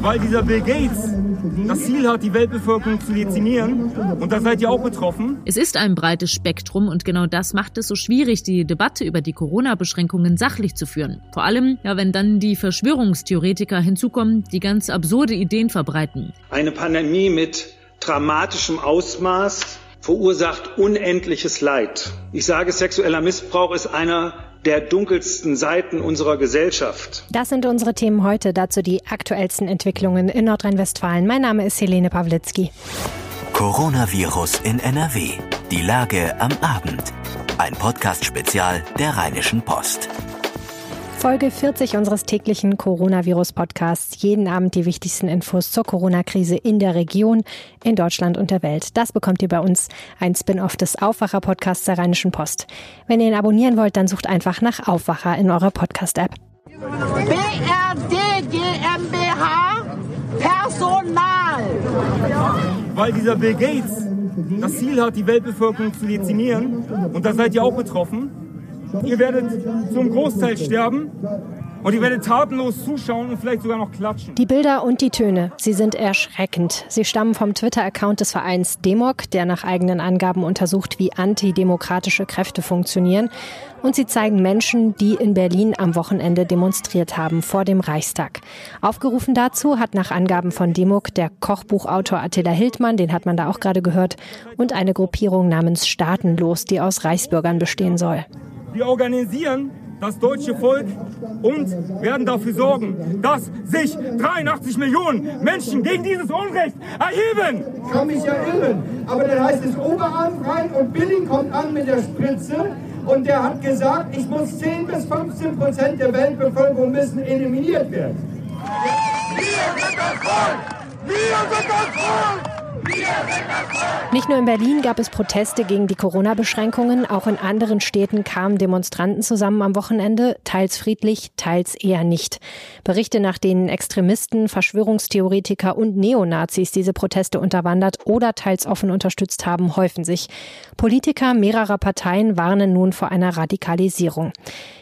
weil dieser Bill Gates das Ziel hat, die Weltbevölkerung zu dezimieren. Und da seid ihr auch betroffen. Es ist ein breites Spektrum und genau das macht es so schwierig, die Debatte über die Corona-Beschränkungen sachlich zu führen. Vor allem, ja, wenn dann die Verschwörungstheoretiker hinzukommen, die ganz absurde Ideen verbreiten. Eine Pandemie mit dramatischem Ausmaß verursacht unendliches Leid. Ich sage, sexueller Missbrauch ist einer der dunkelsten Seiten unserer Gesellschaft. Das sind unsere Themen heute, dazu die aktuellsten Entwicklungen in Nordrhein-Westfalen. Mein Name ist Helene Pawlitzki. Coronavirus in NRW. Die Lage am Abend. Ein Podcast-Spezial der Rheinischen Post. Folge 40 unseres täglichen Coronavirus-Podcasts. Jeden Abend die wichtigsten Infos zur Corona-Krise in der Region, in Deutschland und der Welt. Das bekommt ihr bei uns, ein Spin-off des Aufwacher-Podcasts der Rheinischen Post. Wenn ihr ihn abonnieren wollt, dann sucht einfach nach Aufwacher in eurer Podcast-App. BRD GmbH Personal. Weil dieser Bill Gates das Ziel hat, die Weltbevölkerung zu dezimieren. Und da seid ihr auch betroffen. Ihr werdet zum Großteil sterben und ihr werdet tatenlos zuschauen und vielleicht sogar noch klatschen. Die Bilder und die Töne, sie sind erschreckend. Sie stammen vom Twitter-Account des Vereins Demok, der nach eigenen Angaben untersucht, wie antidemokratische Kräfte funktionieren. Und sie zeigen Menschen, die in Berlin am Wochenende demonstriert haben vor dem Reichstag. Aufgerufen dazu hat nach Angaben von Demok der Kochbuchautor Attila Hildmann, den hat man da auch gerade gehört, und eine Gruppierung namens Staatenlos, die aus Reichsbürgern bestehen soll. Wir organisieren das deutsche Volk und werden dafür sorgen, dass sich 83 Millionen Menschen gegen dieses Unrecht erheben. Ich kann mich ja irren, aber dann heißt es Oberarm rein und Billing kommt an mit der Spritze und der hat gesagt, ich muss 10 bis 15 Prozent der Weltbevölkerung müssen eliminiert werden. Wir sind das Volk! Wir sind das Volk! Nicht nur in Berlin gab es Proteste gegen die Corona-Beschränkungen, auch in anderen Städten kamen Demonstranten zusammen am Wochenende, teils friedlich, teils eher nicht. Berichte, nach denen Extremisten, Verschwörungstheoretiker und Neonazis diese Proteste unterwandert oder teils offen unterstützt haben, häufen sich. Politiker mehrerer Parteien warnen nun vor einer Radikalisierung.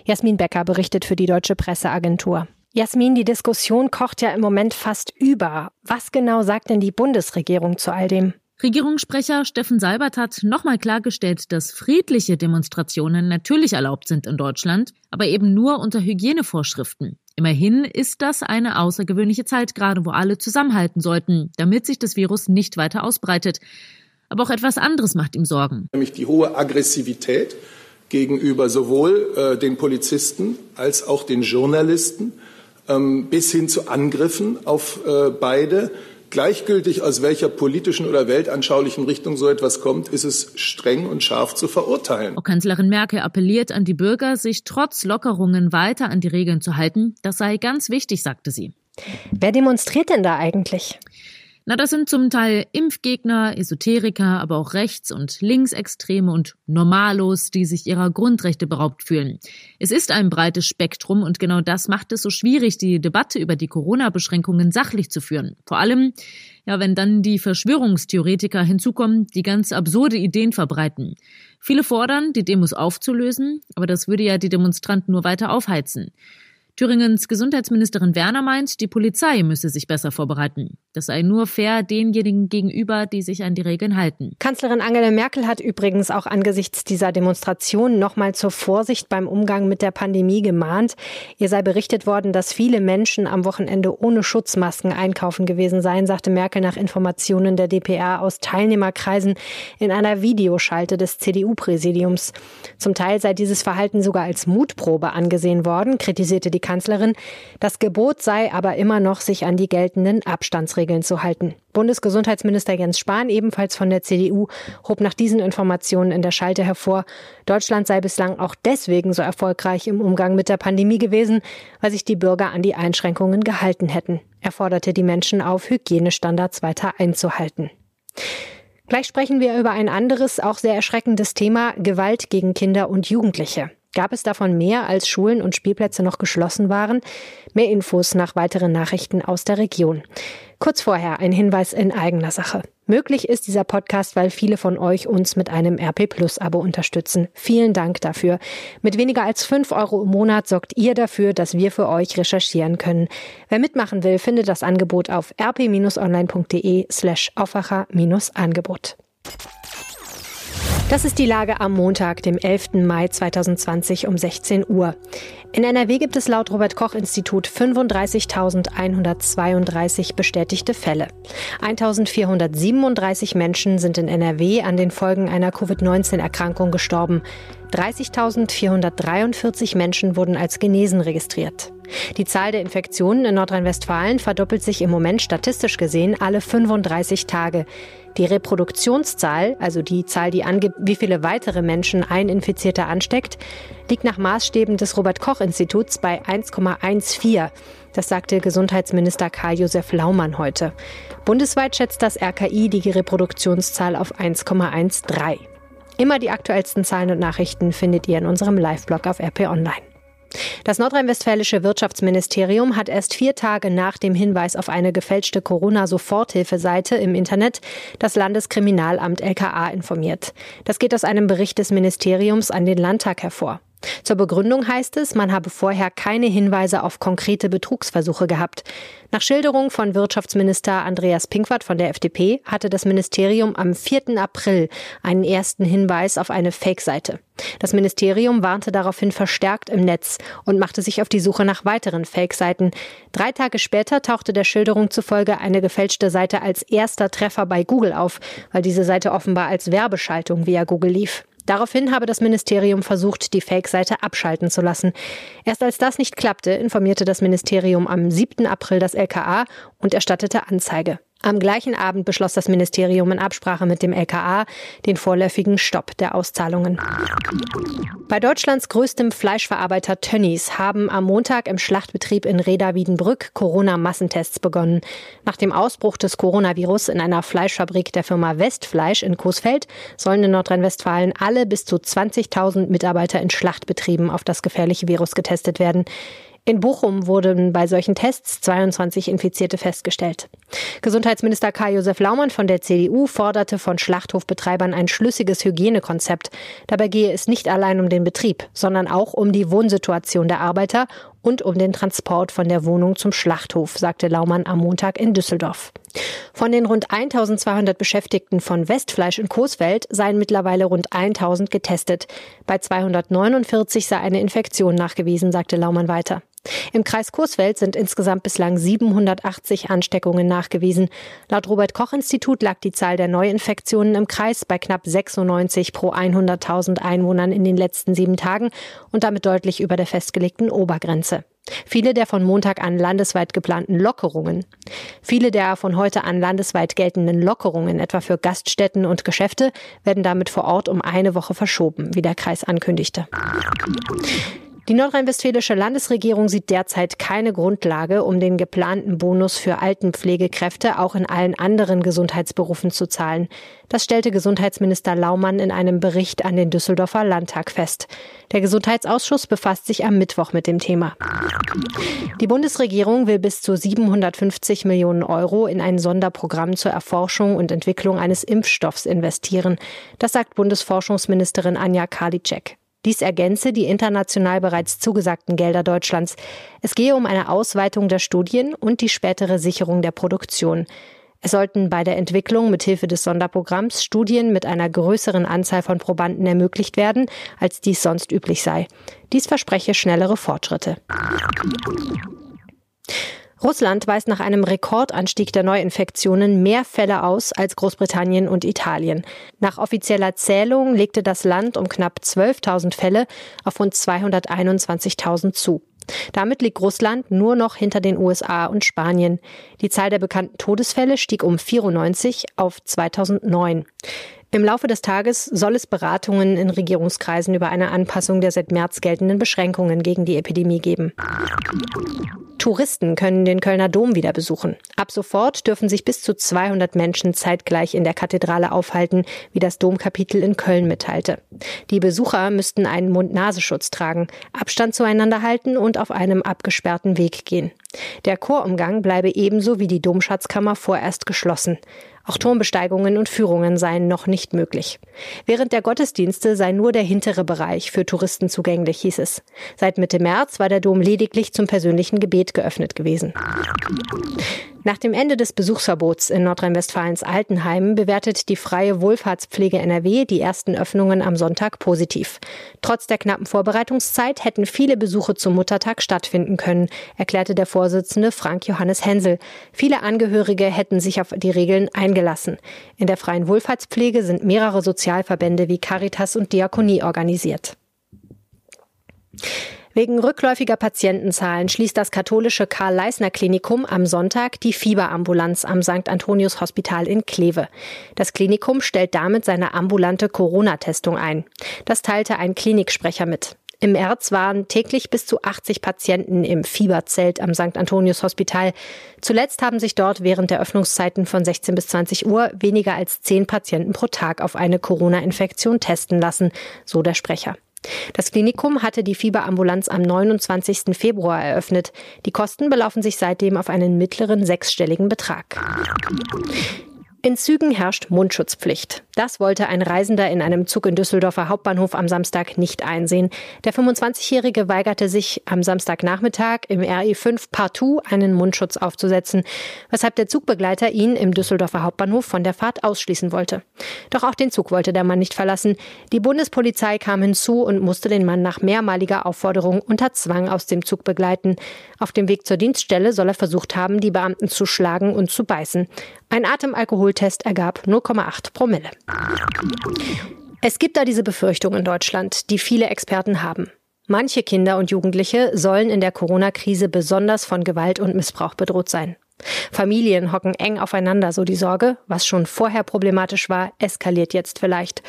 Jasmin Becker berichtet für die Deutsche Presseagentur. Jasmin, die Diskussion kocht ja im Moment fast über. Was genau sagt denn die Bundesregierung zu all dem? Regierungssprecher Steffen Seibert hat nochmal klargestellt, dass friedliche Demonstrationen natürlich erlaubt sind in Deutschland, aber eben nur unter Hygienevorschriften. Immerhin ist das eine außergewöhnliche Zeit, gerade wo alle zusammenhalten sollten, damit sich das Virus nicht weiter ausbreitet. Aber auch etwas anderes macht ihm Sorgen. Nämlich die hohe Aggressivität gegenüber sowohl äh, den Polizisten als auch den Journalisten bis hin zu Angriffen auf äh, beide. Gleichgültig aus welcher politischen oder weltanschaulichen Richtung so etwas kommt, ist es streng und scharf zu verurteilen. Auch Kanzlerin Merkel appelliert an die Bürger, sich trotz Lockerungen weiter an die Regeln zu halten. Das sei ganz wichtig, sagte sie. Wer demonstriert denn da eigentlich? Na, das sind zum Teil Impfgegner, Esoteriker, aber auch Rechts- und Linksextreme und Normalos, die sich ihrer Grundrechte beraubt fühlen. Es ist ein breites Spektrum und genau das macht es so schwierig, die Debatte über die Corona-Beschränkungen sachlich zu führen. Vor allem, ja, wenn dann die Verschwörungstheoretiker hinzukommen, die ganz absurde Ideen verbreiten. Viele fordern, die Demos aufzulösen, aber das würde ja die Demonstranten nur weiter aufheizen. Thüringens Gesundheitsministerin Werner meint, die Polizei müsse sich besser vorbereiten. Das sei nur fair denjenigen gegenüber, die sich an die Regeln halten. Kanzlerin Angela Merkel hat übrigens auch angesichts dieser Demonstration nochmal zur Vorsicht beim Umgang mit der Pandemie gemahnt. Ihr sei berichtet worden, dass viele Menschen am Wochenende ohne Schutzmasken einkaufen gewesen seien, sagte Merkel nach Informationen der DPR aus Teilnehmerkreisen in einer Videoschalte des CDU-Präsidiums. Zum Teil sei dieses Verhalten sogar als Mutprobe angesehen worden, kritisierte die Kanzlerin. Das Gebot sei aber immer noch, sich an die geltenden Abstandsregeln zu halten. Bundesgesundheitsminister Jens Spahn, ebenfalls von der CDU, hob nach diesen Informationen in der Schalte hervor, Deutschland sei bislang auch deswegen so erfolgreich im Umgang mit der Pandemie gewesen, weil sich die Bürger an die Einschränkungen gehalten hätten. Er forderte die Menschen auf, Hygienestandards weiter einzuhalten. Gleich sprechen wir über ein anderes, auch sehr erschreckendes Thema, Gewalt gegen Kinder und Jugendliche. Gab es davon mehr, als Schulen und Spielplätze noch geschlossen waren? Mehr Infos nach weiteren Nachrichten aus der Region. Kurz vorher ein Hinweis in eigener Sache. Möglich ist dieser Podcast, weil viele von euch uns mit einem RP Plus Abo unterstützen. Vielen Dank dafür. Mit weniger als fünf Euro im Monat sorgt ihr dafür, dass wir für euch recherchieren können. Wer mitmachen will, findet das Angebot auf rp-online.de slash Aufwacher-Angebot. Das ist die Lage am Montag, dem 11. Mai 2020 um 16 Uhr. In NRW gibt es laut Robert Koch Institut 35.132 bestätigte Fälle. 1.437 Menschen sind in NRW an den Folgen einer Covid-19-Erkrankung gestorben. 30.443 Menschen wurden als genesen registriert. Die Zahl der Infektionen in Nordrhein-Westfalen verdoppelt sich im Moment statistisch gesehen alle 35 Tage. Die Reproduktionszahl, also die Zahl, die angibt, wie viele weitere Menschen ein Infizierter ansteckt, liegt nach Maßstäben des Robert Koch Instituts bei 1,14. Das sagte Gesundheitsminister Karl-Josef Laumann heute. Bundesweit schätzt das RKI die Reproduktionszahl auf 1,13. Immer die aktuellsten Zahlen und Nachrichten findet ihr in unserem Live-Blog auf RP Online. Das nordrhein-westfälische Wirtschaftsministerium hat erst vier Tage nach dem Hinweis auf eine gefälschte Corona-Soforthilfeseite im Internet das Landeskriminalamt LKA informiert. Das geht aus einem Bericht des Ministeriums an den Landtag hervor. Zur Begründung heißt es, man habe vorher keine Hinweise auf konkrete Betrugsversuche gehabt. Nach Schilderung von Wirtschaftsminister Andreas Pinkwart von der FDP hatte das Ministerium am 4. April einen ersten Hinweis auf eine Fake-Seite. Das Ministerium warnte daraufhin verstärkt im Netz und machte sich auf die Suche nach weiteren Fake-Seiten. Drei Tage später tauchte der Schilderung zufolge eine gefälschte Seite als erster Treffer bei Google auf, weil diese Seite offenbar als Werbeschaltung via Google lief. Daraufhin habe das Ministerium versucht, die Fake-Seite abschalten zu lassen. Erst als das nicht klappte, informierte das Ministerium am 7. April das LKA und erstattete Anzeige. Am gleichen Abend beschloss das Ministerium in Absprache mit dem LKA den vorläufigen Stopp der Auszahlungen. Bei Deutschlands größtem Fleischverarbeiter Tönnies haben am Montag im Schlachtbetrieb in Reda-Wiedenbrück Corona-Massentests begonnen. Nach dem Ausbruch des Coronavirus in einer Fleischfabrik der Firma Westfleisch in Coesfeld sollen in Nordrhein-Westfalen alle bis zu 20.000 Mitarbeiter in Schlachtbetrieben auf das gefährliche Virus getestet werden. In Bochum wurden bei solchen Tests 22 Infizierte festgestellt. Gesundheitsminister Karl-Josef Laumann von der CDU forderte von Schlachthofbetreibern ein schlüssiges Hygienekonzept. Dabei gehe es nicht allein um den Betrieb, sondern auch um die Wohnsituation der Arbeiter und um den Transport von der Wohnung zum Schlachthof, sagte Laumann am Montag in Düsseldorf. Von den rund 1200 Beschäftigten von Westfleisch in Coesfeld seien mittlerweile rund 1000 getestet. Bei 249 sei eine Infektion nachgewiesen, sagte Laumann weiter. Im Kreis Coesfeld sind insgesamt bislang 780 Ansteckungen nachgewiesen. Laut Robert Koch Institut lag die Zahl der Neuinfektionen im Kreis bei knapp 96 pro 100.000 Einwohnern in den letzten sieben Tagen und damit deutlich über der festgelegten Obergrenze. Viele der von Montag an landesweit geplanten Lockerungen. Viele der von heute an landesweit geltenden Lockerungen, etwa für Gaststätten und Geschäfte, werden damit vor Ort um eine Woche verschoben, wie der Kreis ankündigte. Die nordrhein-westfälische Landesregierung sieht derzeit keine Grundlage, um den geplanten Bonus für Altenpflegekräfte auch in allen anderen Gesundheitsberufen zu zahlen. Das stellte Gesundheitsminister Laumann in einem Bericht an den Düsseldorfer Landtag fest. Der Gesundheitsausschuss befasst sich am Mittwoch mit dem Thema. Die Bundesregierung will bis zu 750 Millionen Euro in ein Sonderprogramm zur Erforschung und Entwicklung eines Impfstoffs investieren. Das sagt Bundesforschungsministerin Anja Karliczek. Dies ergänze die international bereits zugesagten Gelder Deutschlands. Es gehe um eine Ausweitung der Studien und die spätere Sicherung der Produktion. Es sollten bei der Entwicklung mithilfe des Sonderprogramms Studien mit einer größeren Anzahl von Probanden ermöglicht werden, als dies sonst üblich sei. Dies verspreche schnellere Fortschritte. Russland weist nach einem Rekordanstieg der Neuinfektionen mehr Fälle aus als Großbritannien und Italien. Nach offizieller Zählung legte das Land um knapp 12.000 Fälle auf rund 221.000 zu. Damit liegt Russland nur noch hinter den USA und Spanien. Die Zahl der bekannten Todesfälle stieg um 94 auf 2009. Im Laufe des Tages soll es Beratungen in Regierungskreisen über eine Anpassung der seit März geltenden Beschränkungen gegen die Epidemie geben. Touristen können den Kölner Dom wieder besuchen. Ab sofort dürfen sich bis zu 200 Menschen zeitgleich in der Kathedrale aufhalten, wie das Domkapitel in Köln mitteilte. Die Besucher müssten einen Mund-Nasenschutz tragen, Abstand zueinander halten und auf einem abgesperrten Weg gehen. Der Chorumgang bleibe ebenso wie die Domschatzkammer vorerst geschlossen. Auch Turmbesteigungen und Führungen seien noch nicht möglich. Während der Gottesdienste sei nur der hintere Bereich für Touristen zugänglich, hieß es. Seit Mitte März war der Dom lediglich zum persönlichen Gebet geöffnet gewesen. Nach dem Ende des Besuchsverbots in Nordrhein-Westfalens Altenheim bewertet die Freie Wohlfahrtspflege NRW die ersten Öffnungen am Sonntag positiv. Trotz der knappen Vorbereitungszeit hätten viele Besuche zum Muttertag stattfinden können, erklärte der Vorsitzende Frank Johannes Hensel. Viele Angehörige hätten sich auf die Regeln eingelassen. In der Freien Wohlfahrtspflege sind mehrere Sozialverbände wie Caritas und Diakonie organisiert. Wegen rückläufiger Patientenzahlen schließt das katholische Karl-Leisner-Klinikum am Sonntag die Fieberambulanz am St. Antonius Hospital in Kleve. Das Klinikum stellt damit seine ambulante Corona-Testung ein. Das teilte ein Kliniksprecher mit. Im März waren täglich bis zu 80 Patienten im Fieberzelt am St. Antonius Hospital. Zuletzt haben sich dort während der Öffnungszeiten von 16 bis 20 Uhr weniger als 10 Patienten pro Tag auf eine Corona-Infektion testen lassen, so der Sprecher. Das Klinikum hatte die Fieberambulanz am 29. Februar eröffnet. Die Kosten belaufen sich seitdem auf einen mittleren sechsstelligen Betrag. In Zügen herrscht Mundschutzpflicht. Das wollte ein Reisender in einem Zug in Düsseldorfer Hauptbahnhof am Samstag nicht einsehen. Der 25-Jährige weigerte sich am Samstagnachmittag im RE5 partout einen Mundschutz aufzusetzen, weshalb der Zugbegleiter ihn im Düsseldorfer Hauptbahnhof von der Fahrt ausschließen wollte. Doch auch den Zug wollte der Mann nicht verlassen. Die Bundespolizei kam hinzu und musste den Mann nach mehrmaliger Aufforderung unter Zwang aus dem Zug begleiten. Auf dem Weg zur Dienststelle soll er versucht haben, die Beamten zu schlagen und zu beißen. Ein Atemalkoholtest ergab 0,8 Promille. Es gibt da diese Befürchtung in Deutschland, die viele Experten haben. Manche Kinder und Jugendliche sollen in der Corona-Krise besonders von Gewalt und Missbrauch bedroht sein. Familien hocken eng aufeinander, so die Sorge, was schon vorher problematisch war, eskaliert jetzt vielleicht.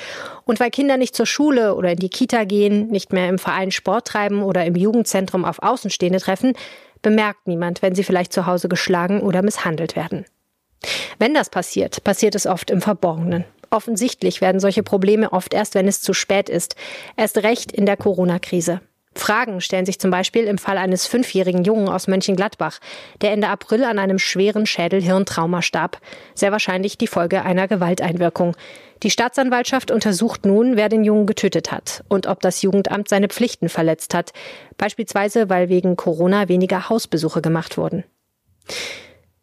Und weil Kinder nicht zur Schule oder in die Kita gehen, nicht mehr im Verein Sport treiben oder im Jugendzentrum auf Außenstehende treffen, bemerkt niemand, wenn sie vielleicht zu Hause geschlagen oder misshandelt werden. Wenn das passiert, passiert es oft im Verborgenen. Offensichtlich werden solche Probleme oft erst, wenn es zu spät ist. Erst recht in der Corona-Krise. Fragen stellen sich zum Beispiel im Fall eines fünfjährigen Jungen aus Mönchengladbach, der Ende April an einem schweren Schädel-Hirntrauma starb. Sehr wahrscheinlich die Folge einer Gewalteinwirkung. Die Staatsanwaltschaft untersucht nun, wer den Jungen getötet hat und ob das Jugendamt seine Pflichten verletzt hat. Beispielsweise, weil wegen Corona weniger Hausbesuche gemacht wurden.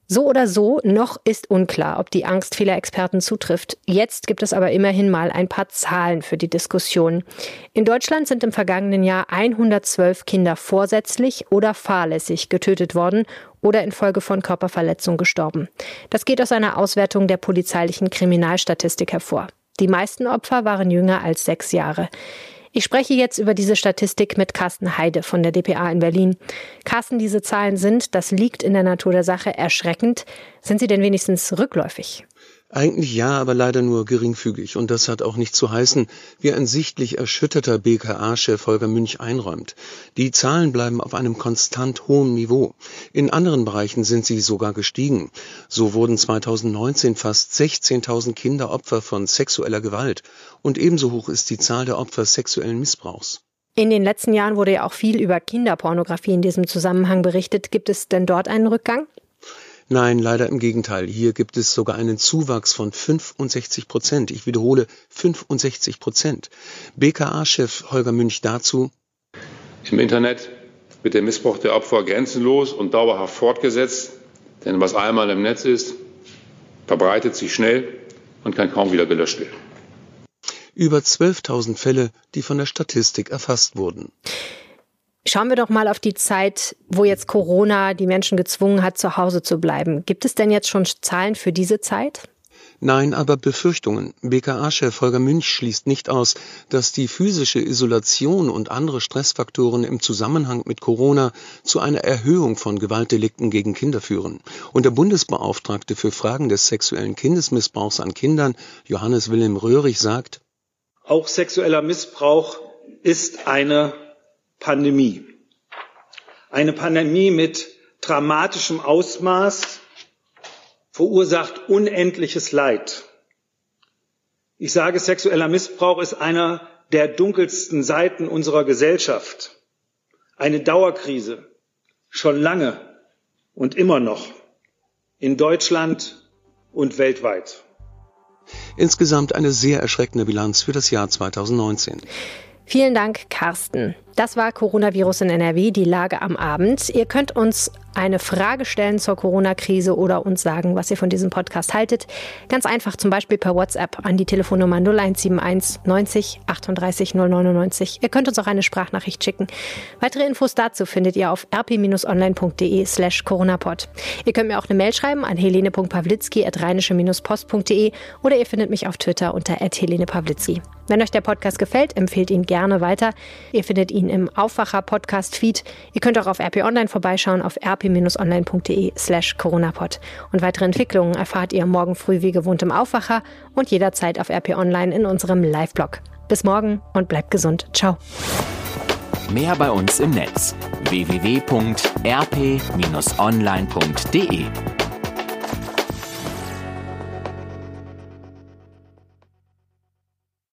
So oder so, noch ist unklar, ob die Angst vieler Experten zutrifft. Jetzt gibt es aber immerhin mal ein paar Zahlen für die Diskussion. In Deutschland sind im vergangenen Jahr 112 Kinder vorsätzlich oder fahrlässig getötet worden oder infolge von Körperverletzung gestorben. Das geht aus einer Auswertung der polizeilichen Kriminalstatistik hervor. Die meisten Opfer waren jünger als sechs Jahre. Ich spreche jetzt über diese Statistik mit Carsten Heide von der DPA in Berlin. Carsten, diese Zahlen sind, das liegt in der Natur der Sache, erschreckend. Sind sie denn wenigstens rückläufig? Eigentlich ja, aber leider nur geringfügig. Und das hat auch nicht zu heißen, wie ein sichtlich erschütterter BKA-Chef Holger Münch einräumt. Die Zahlen bleiben auf einem konstant hohen Niveau. In anderen Bereichen sind sie sogar gestiegen. So wurden 2019 fast 16.000 Kinder Opfer von sexueller Gewalt. Und ebenso hoch ist die Zahl der Opfer sexuellen Missbrauchs. In den letzten Jahren wurde ja auch viel über Kinderpornografie in diesem Zusammenhang berichtet. Gibt es denn dort einen Rückgang? Nein, leider im Gegenteil. Hier gibt es sogar einen Zuwachs von 65 Prozent. Ich wiederhole 65 Prozent. BKA-Chef Holger Münch dazu. Im Internet wird der Missbrauch der Opfer grenzenlos und dauerhaft fortgesetzt. Denn was einmal im Netz ist, verbreitet sich schnell und kann kaum wieder gelöscht werden. Über 12.000 Fälle, die von der Statistik erfasst wurden. Schauen wir doch mal auf die Zeit, wo jetzt Corona die Menschen gezwungen hat, zu Hause zu bleiben. Gibt es denn jetzt schon Zahlen für diese Zeit? Nein, aber Befürchtungen. BKA-Chef Holger Münch schließt nicht aus, dass die physische Isolation und andere Stressfaktoren im Zusammenhang mit Corona zu einer Erhöhung von Gewaltdelikten gegen Kinder führen. Und der Bundesbeauftragte für Fragen des sexuellen Kindesmissbrauchs an Kindern, Johannes Wilhelm Röhrig, sagt, Auch sexueller Missbrauch ist eine Pandemie. Eine Pandemie mit dramatischem Ausmaß verursacht unendliches Leid. Ich sage, sexueller Missbrauch ist einer der dunkelsten Seiten unserer Gesellschaft. Eine Dauerkrise, schon lange und immer noch in Deutschland und weltweit. Insgesamt eine sehr erschreckende Bilanz für das Jahr 2019. Vielen Dank, Carsten. Das war Coronavirus in NRW, die Lage am Abend. Ihr könnt uns eine Frage stellen zur Corona-Krise oder uns sagen, was ihr von diesem Podcast haltet. Ganz einfach, zum Beispiel per WhatsApp an die Telefonnummer 0171 90 38 099. Ihr könnt uns auch eine Sprachnachricht schicken. Weitere Infos dazu findet ihr auf rp-online.de slash coronapod. Ihr könnt mir auch eine Mail schreiben an helene.pawlitzki at rheinische-post.de oder ihr findet mich auf Twitter unter helene Pawlitzki. Wenn euch der Podcast gefällt, empfehlt ihn gerne weiter. Ihr findet ihn im Aufwacher-Podcast-Feed. Ihr könnt auch auf RP Online vorbeischauen auf rp-online.de slash coronapod. Und weitere Entwicklungen erfahrt ihr morgen früh wie gewohnt im Aufwacher und jederzeit auf RP Online in unserem Live-Blog. Bis morgen und bleibt gesund. Ciao. Mehr bei uns im Netz www.rp-online.de